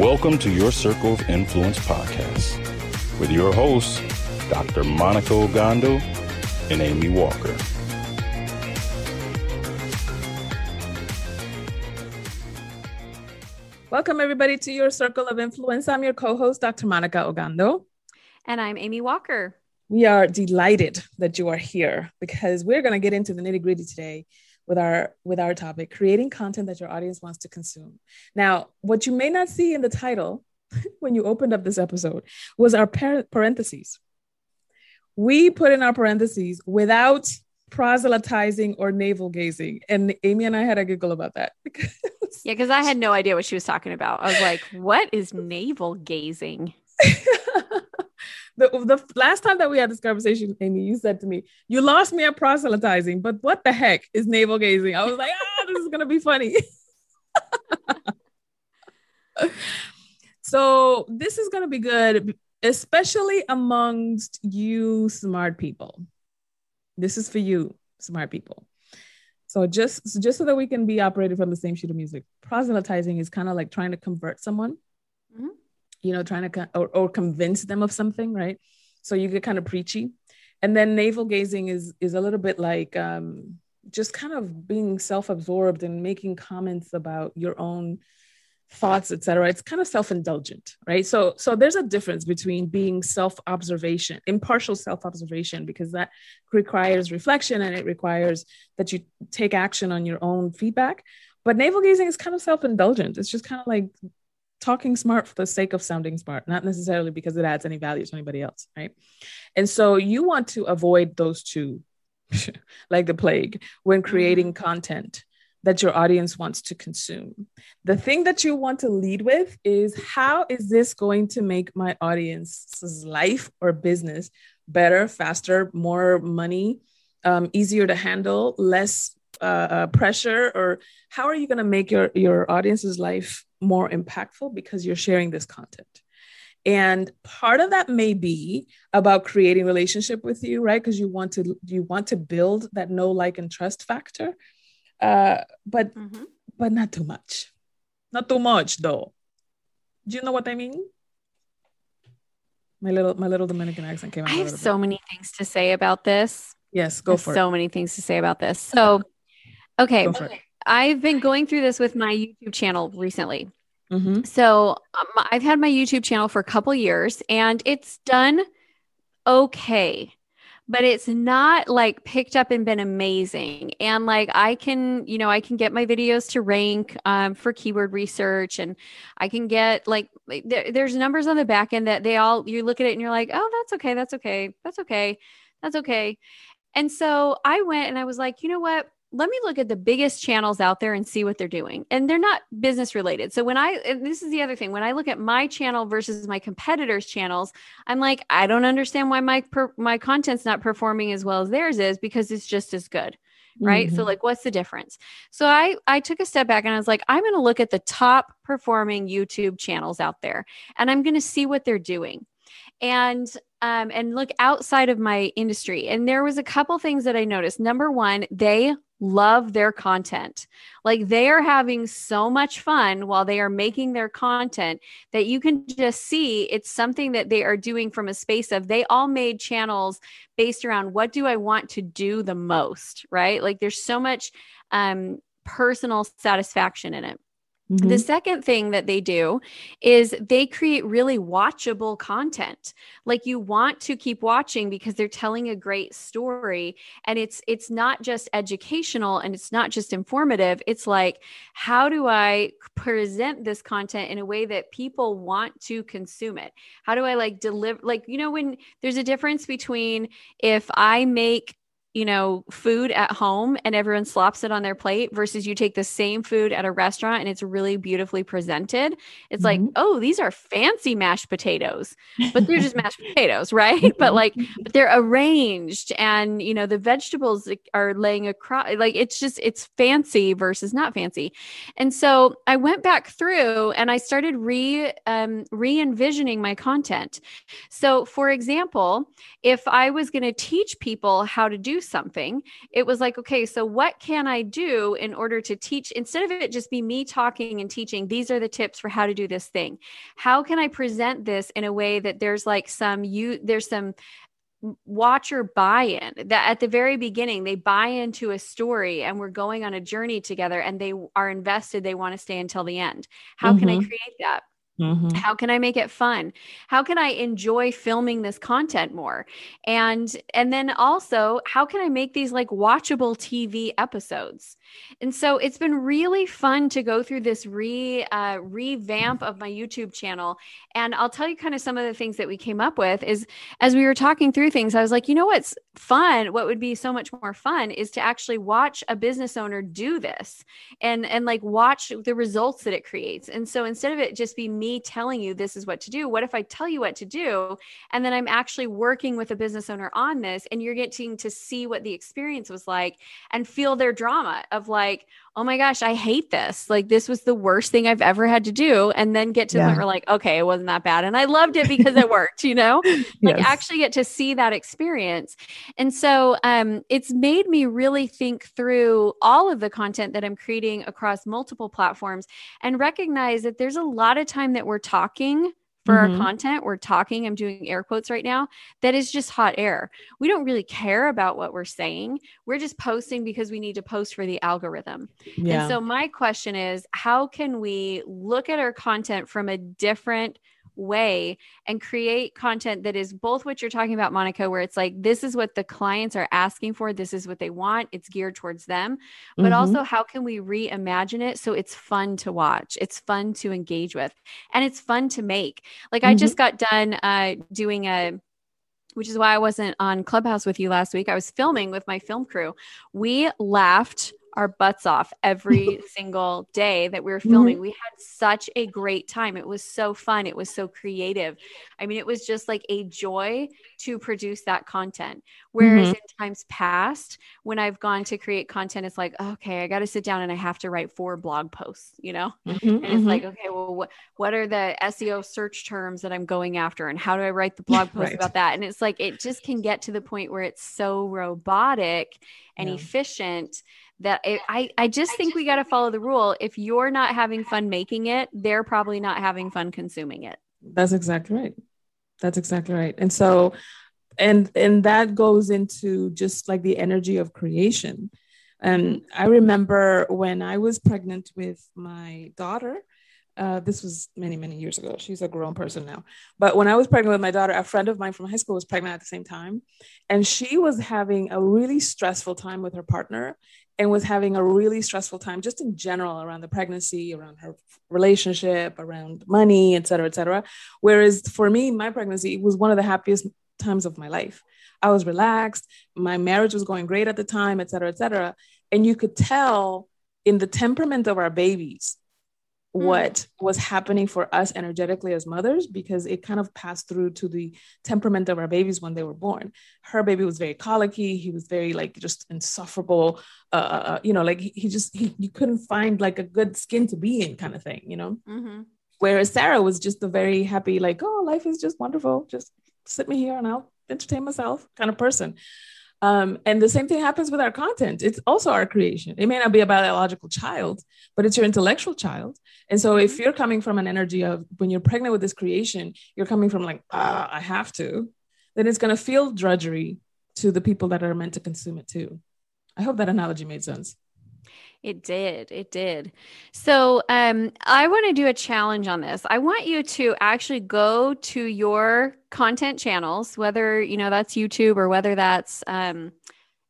Welcome to your Circle of Influence podcast with your hosts, Dr. Monica Ogando and Amy Walker. Welcome, everybody, to your Circle of Influence. I'm your co host, Dr. Monica Ogando. And I'm Amy Walker. We are delighted that you are here because we're going to get into the nitty gritty today with our with our topic creating content that your audience wants to consume. Now what you may not see in the title when you opened up this episode was our par- parentheses. We put in our parentheses without proselytizing or navel gazing. And amy and i had a giggle about that because yeah because i had no idea what she was talking about. I was like what is navel gazing the, the last time that we had this conversation, Amy, you said to me, You lost me at proselytizing, but what the heck is navel gazing? I was like, Ah, this is going to be funny. so, this is going to be good, especially amongst you smart people. This is for you, smart people. So just just so that we can be operated from the same sheet of music, proselytizing is kind of like trying to convert someone you know, trying to or, or convince them of something, right? So you get kind of preachy. And then navel gazing is is a little bit like um, just kind of being self-absorbed and making comments about your own thoughts etc it's kind of self-indulgent right so so there's a difference between being self-observation impartial self-observation because that requires reflection and it requires that you take action on your own feedback but navel gazing is kind of self-indulgent it's just kind of like talking smart for the sake of sounding smart, not necessarily because it adds any value to anybody else, right? And so you want to avoid those two like the plague when creating mm-hmm. content that your audience wants to consume. The thing that you want to lead with is how is this going to make my audience's life or business better, faster, more money, um, easier to handle, less uh, uh, pressure, or how are you going to make your your audience's life more impactful because you're sharing this content. And part of that may be about creating relationship with you, right? Because you want to you want to build that know, like, and trust factor. Uh, but mm-hmm. but not too much. Not too much though. Do you know what I mean? My little my little Dominican accent came out. I have so bit. many things to say about this. Yes, go for so it. So many things to say about this. So okay. okay. I've been going through this with my YouTube channel recently. Mm-hmm. So um, I've had my YouTube channel for a couple years and it's done okay, but it's not like picked up and been amazing. And like I can, you know, I can get my videos to rank um, for keyword research and I can get like, there, there's numbers on the back end that they all, you look at it and you're like, oh, that's okay. That's okay. That's okay. That's okay. And so I went and I was like, you know what? Let me look at the biggest channels out there and see what they're doing. And they're not business related. So when I, this is the other thing, when I look at my channel versus my competitors' channels, I'm like, I don't understand why my per, my content's not performing as well as theirs is because it's just as good. Right. Mm-hmm. So like what's the difference? So I I took a step back and I was like, I'm going to look at the top performing YouTube channels out there and I'm going to see what they're doing and um, and look outside of my industry. And there was a couple things that I noticed. Number one, they love their content. Like they are having so much fun while they are making their content that you can just see it's something that they are doing from a space of they all made channels based around what do I want to do the most, right? Like there's so much um, personal satisfaction in it. Mm-hmm. The second thing that they do is they create really watchable content. Like you want to keep watching because they're telling a great story and it's it's not just educational and it's not just informative. It's like how do I present this content in a way that people want to consume it? How do I like deliver like you know when there's a difference between if I make you know, food at home and everyone slops it on their plate versus you take the same food at a restaurant and it's really beautifully presented. It's mm-hmm. like, oh, these are fancy mashed potatoes, but they're just mashed potatoes, right? but like, but they're arranged and, you know, the vegetables are laying across, like, it's just, it's fancy versus not fancy. And so I went back through and I started re, um, re envisioning my content. So, for example, if I was going to teach people how to do something, it was like, okay, so what can I do in order to teach? Instead of it just be me talking and teaching, these are the tips for how to do this thing. How can I present this in a way that there's like some you there's some watcher buy-in that at the very beginning they buy into a story and we're going on a journey together and they are invested they want to stay until the end how mm-hmm. can i mm-hmm. create that Mm-hmm. How can I make it fun? How can I enjoy filming this content more? And and then also, how can I make these like watchable TV episodes? And so it's been really fun to go through this re uh, revamp of my YouTube channel. And I'll tell you kind of some of the things that we came up with is as we were talking through things, I was like, you know what's fun? What would be so much more fun is to actually watch a business owner do this and and like watch the results that it creates. And so instead of it just be telling you this is what to do, what if I tell you what to do? And then I'm actually working with a business owner on this and you're getting to see what the experience was like and feel their drama of like, oh my gosh, I hate this. Like this was the worst thing I've ever had to do. And then get to yeah. the point where like, okay, it wasn't that bad. And I loved it because it worked, you know, like yes. actually get to see that experience. And so um, it's made me really think through all of the content that I'm creating across multiple platforms and recognize that there's a lot of time that we're talking for mm-hmm. our content, we're talking, I'm doing air quotes right now, that is just hot air. We don't really care about what we're saying. We're just posting because we need to post for the algorithm. Yeah. And so, my question is how can we look at our content from a different way and create content that is both what you're talking about, Monica, where it's like, this is what the clients are asking for, this is what they want, it's geared towards them. But mm-hmm. also, how can we reimagine it so it's fun to watch, it's fun to engage with, and it's fun to make? Like, mm-hmm. I just got done uh, doing a which is why I wasn't on Clubhouse with you last week. I was filming with my film crew. We laughed our butts off every single day that we were filming. Mm-hmm. We had such a great time. It was so fun. It was so creative. I mean, it was just like a joy to produce that content. Whereas mm-hmm. in times past, when I've gone to create content, it's like, okay, I got to sit down and I have to write four blog posts, you know? Mm-hmm. And it's like, mm-hmm. okay, well, what, what are the SEO search terms that I'm going after? And how do I write the blog post right. about that? And it's like, it just can get to the point where it's so robotic and yeah. efficient that it, I, I just think we got to follow the rule. If you're not having fun making it, they're probably not having fun consuming it. That's exactly right. That's exactly right. And so, and and that goes into just like the energy of creation. And I remember when I was pregnant with my daughter, uh, this was many, many years ago. She's a grown person now. But when I was pregnant with my daughter, a friend of mine from high school was pregnant at the same time. And she was having a really stressful time with her partner and was having a really stressful time just in general around the pregnancy, around her relationship, around money, et cetera, et cetera. Whereas for me, my pregnancy was one of the happiest times of my life. I was relaxed. My marriage was going great at the time, et cetera, et cetera. And you could tell in the temperament of our babies. What was happening for us energetically as mothers because it kind of passed through to the temperament of our babies when they were born. Her baby was very colicky. He was very like just insufferable. Uh, uh, uh you know, like he, he just he you couldn't find like a good skin to be in kind of thing. You know. Mm-hmm. Whereas Sarah was just a very happy, like, oh, life is just wonderful. Just sit me here and I'll entertain myself kind of person. Um, and the same thing happens with our content. It's also our creation. It may not be a biological child, but it's your intellectual child. And so if you're coming from an energy of when you're pregnant with this creation, you're coming from like, ah, I have to, then it's going to feel drudgery to the people that are meant to consume it too. I hope that analogy made sense. It did. It did. So, um, I want to do a challenge on this. I want you to actually go to your content channels, whether you know that's YouTube or whether that's um,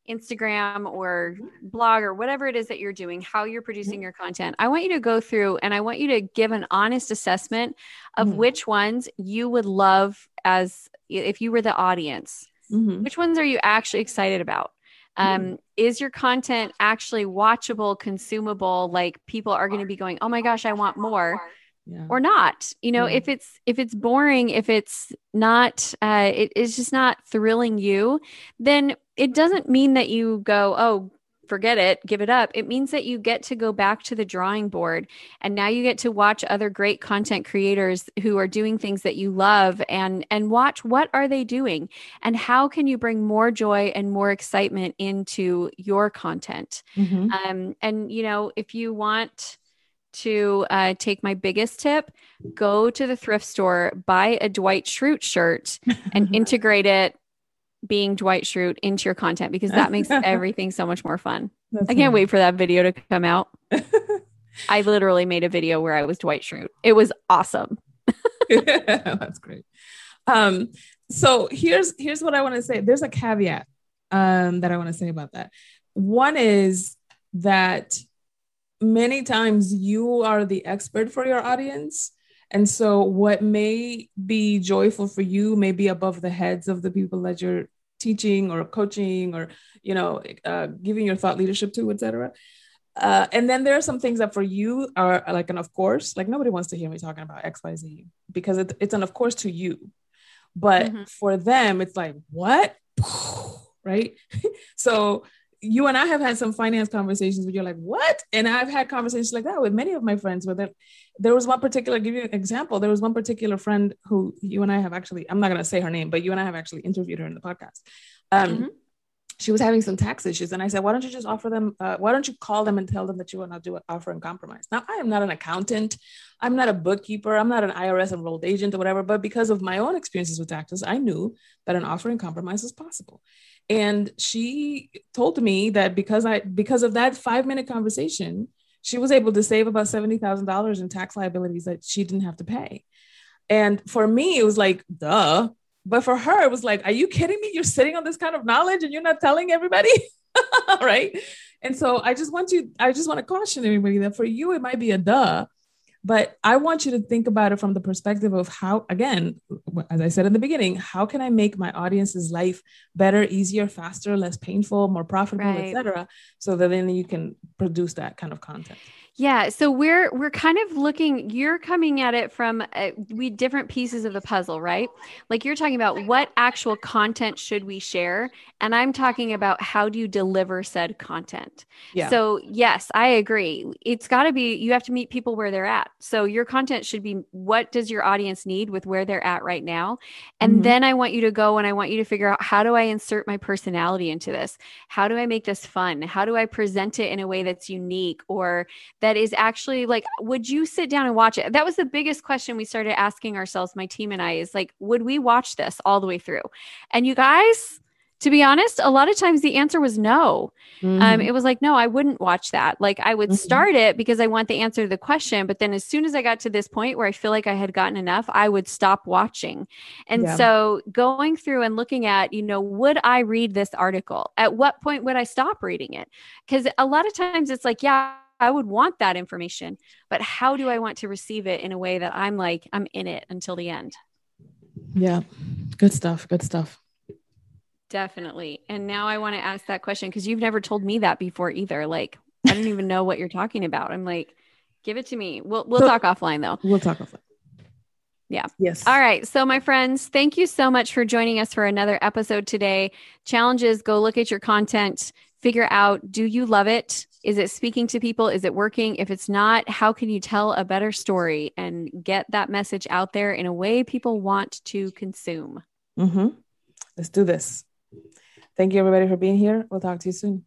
Instagram or blog or whatever it is that you're doing, how you're producing mm-hmm. your content. I want you to go through and I want you to give an honest assessment of mm-hmm. which ones you would love as if you were the audience. Mm-hmm. Which ones are you actually excited about? Um, mm. Is your content actually watchable, consumable? Like people are going to be going, oh my gosh, I want more. Yeah. or not you know yeah. if it's if it's boring if it's not uh it, it's just not thrilling you then it doesn't mean that you go oh forget it, give it up. It means that you get to go back to the drawing board and now you get to watch other great content creators who are doing things that you love and and watch what are they doing and how can you bring more joy and more excitement into your content. Mm-hmm. Um, and you know, if you want to uh, take my biggest tip, go to the thrift store, buy a Dwight Schrute shirt, and integrate it being Dwight Schrute into your content because that makes everything so much more fun. That's I can't nice. wait for that video to come out. I literally made a video where I was Dwight Schrute. It was awesome. That's great. Um, so here's here's what I want to say. There's a caveat um, that I want to say about that. One is that many times you are the expert for your audience and so, what may be joyful for you may be above the heads of the people that you're teaching or coaching or you know uh, giving your thought leadership to, etc. Uh, and then there are some things that for you are like an of course, like nobody wants to hear me talking about X, Y, Z because it, it's an of course to you, but mm-hmm. for them it's like what, right? so you and I have had some finance conversations where you're like, what? And I've had conversations like that with many of my friends where there, there was one particular, give you an example. There was one particular friend who you and I have actually, I'm not going to say her name, but you and I have actually interviewed her in the podcast. Um, mm-hmm. She was having some tax issues. And I said, why don't you just offer them, uh, why don't you call them and tell them that you want to do an offer in compromise? Now, I am not an accountant. I'm not a bookkeeper. I'm not an IRS enrolled agent or whatever. But because of my own experiences with taxes, I knew that an offer in compromise was possible and she told me that because i because of that five minute conversation she was able to save about $70000 in tax liabilities that she didn't have to pay. And for me it was like duh. But for her it was like are you kidding me? You're sitting on this kind of knowledge and you're not telling everybody? Right? And so i just want you i just want to caution everybody that for you it might be a duh but I want you to think about it from the perspective of how, again, as I said in the beginning, how can I make my audience's life better, easier, faster, less painful, more profitable, right. etc., so that then you can produce that kind of content. Yeah, so we're we're kind of looking you're coming at it from uh, we different pieces of the puzzle, right? Like you're talking about what actual content should we share and I'm talking about how do you deliver said content. Yeah. So, yes, I agree. It's got to be you have to meet people where they're at. So, your content should be what does your audience need with where they're at right now? And mm-hmm. then I want you to go and I want you to figure out how do I insert my personality into this? How do I make this fun? How do I present it in a way that's unique or that is actually like, would you sit down and watch it? That was the biggest question we started asking ourselves, my team and I, is like, would we watch this all the way through? And you guys, to be honest, a lot of times the answer was no. Um, mm-hmm. Um, it was like, no, I wouldn't watch that. Like I would mm-hmm. start it because I want the answer to the question. But then as soon as I got to this point where I feel like I had gotten enough, I would stop watching. And yeah. so going through and looking at, you know, would I read this article? At what point would I stop reading it? Because a lot of times it's like, yeah, I would want that information, but how do I want to receive it in a way that I'm like, I'm in it until the end? Yeah. Good stuff. Good stuff. Definitely. And now I want to ask that question because you've never told me that before either. Like, I don't even know what you're talking about. I'm like, give it to me. We'll we'll so, talk offline though. We'll talk offline. Yeah. Yes. All right. So, my friends, thank you so much for joining us for another episode today. Challenges go look at your content, figure out do you love it? Is it speaking to people? Is it working? If it's not, how can you tell a better story and get that message out there in a way people want to consume? Mm-hmm. Let's do this. Thank you, everybody, for being here. We'll talk to you soon.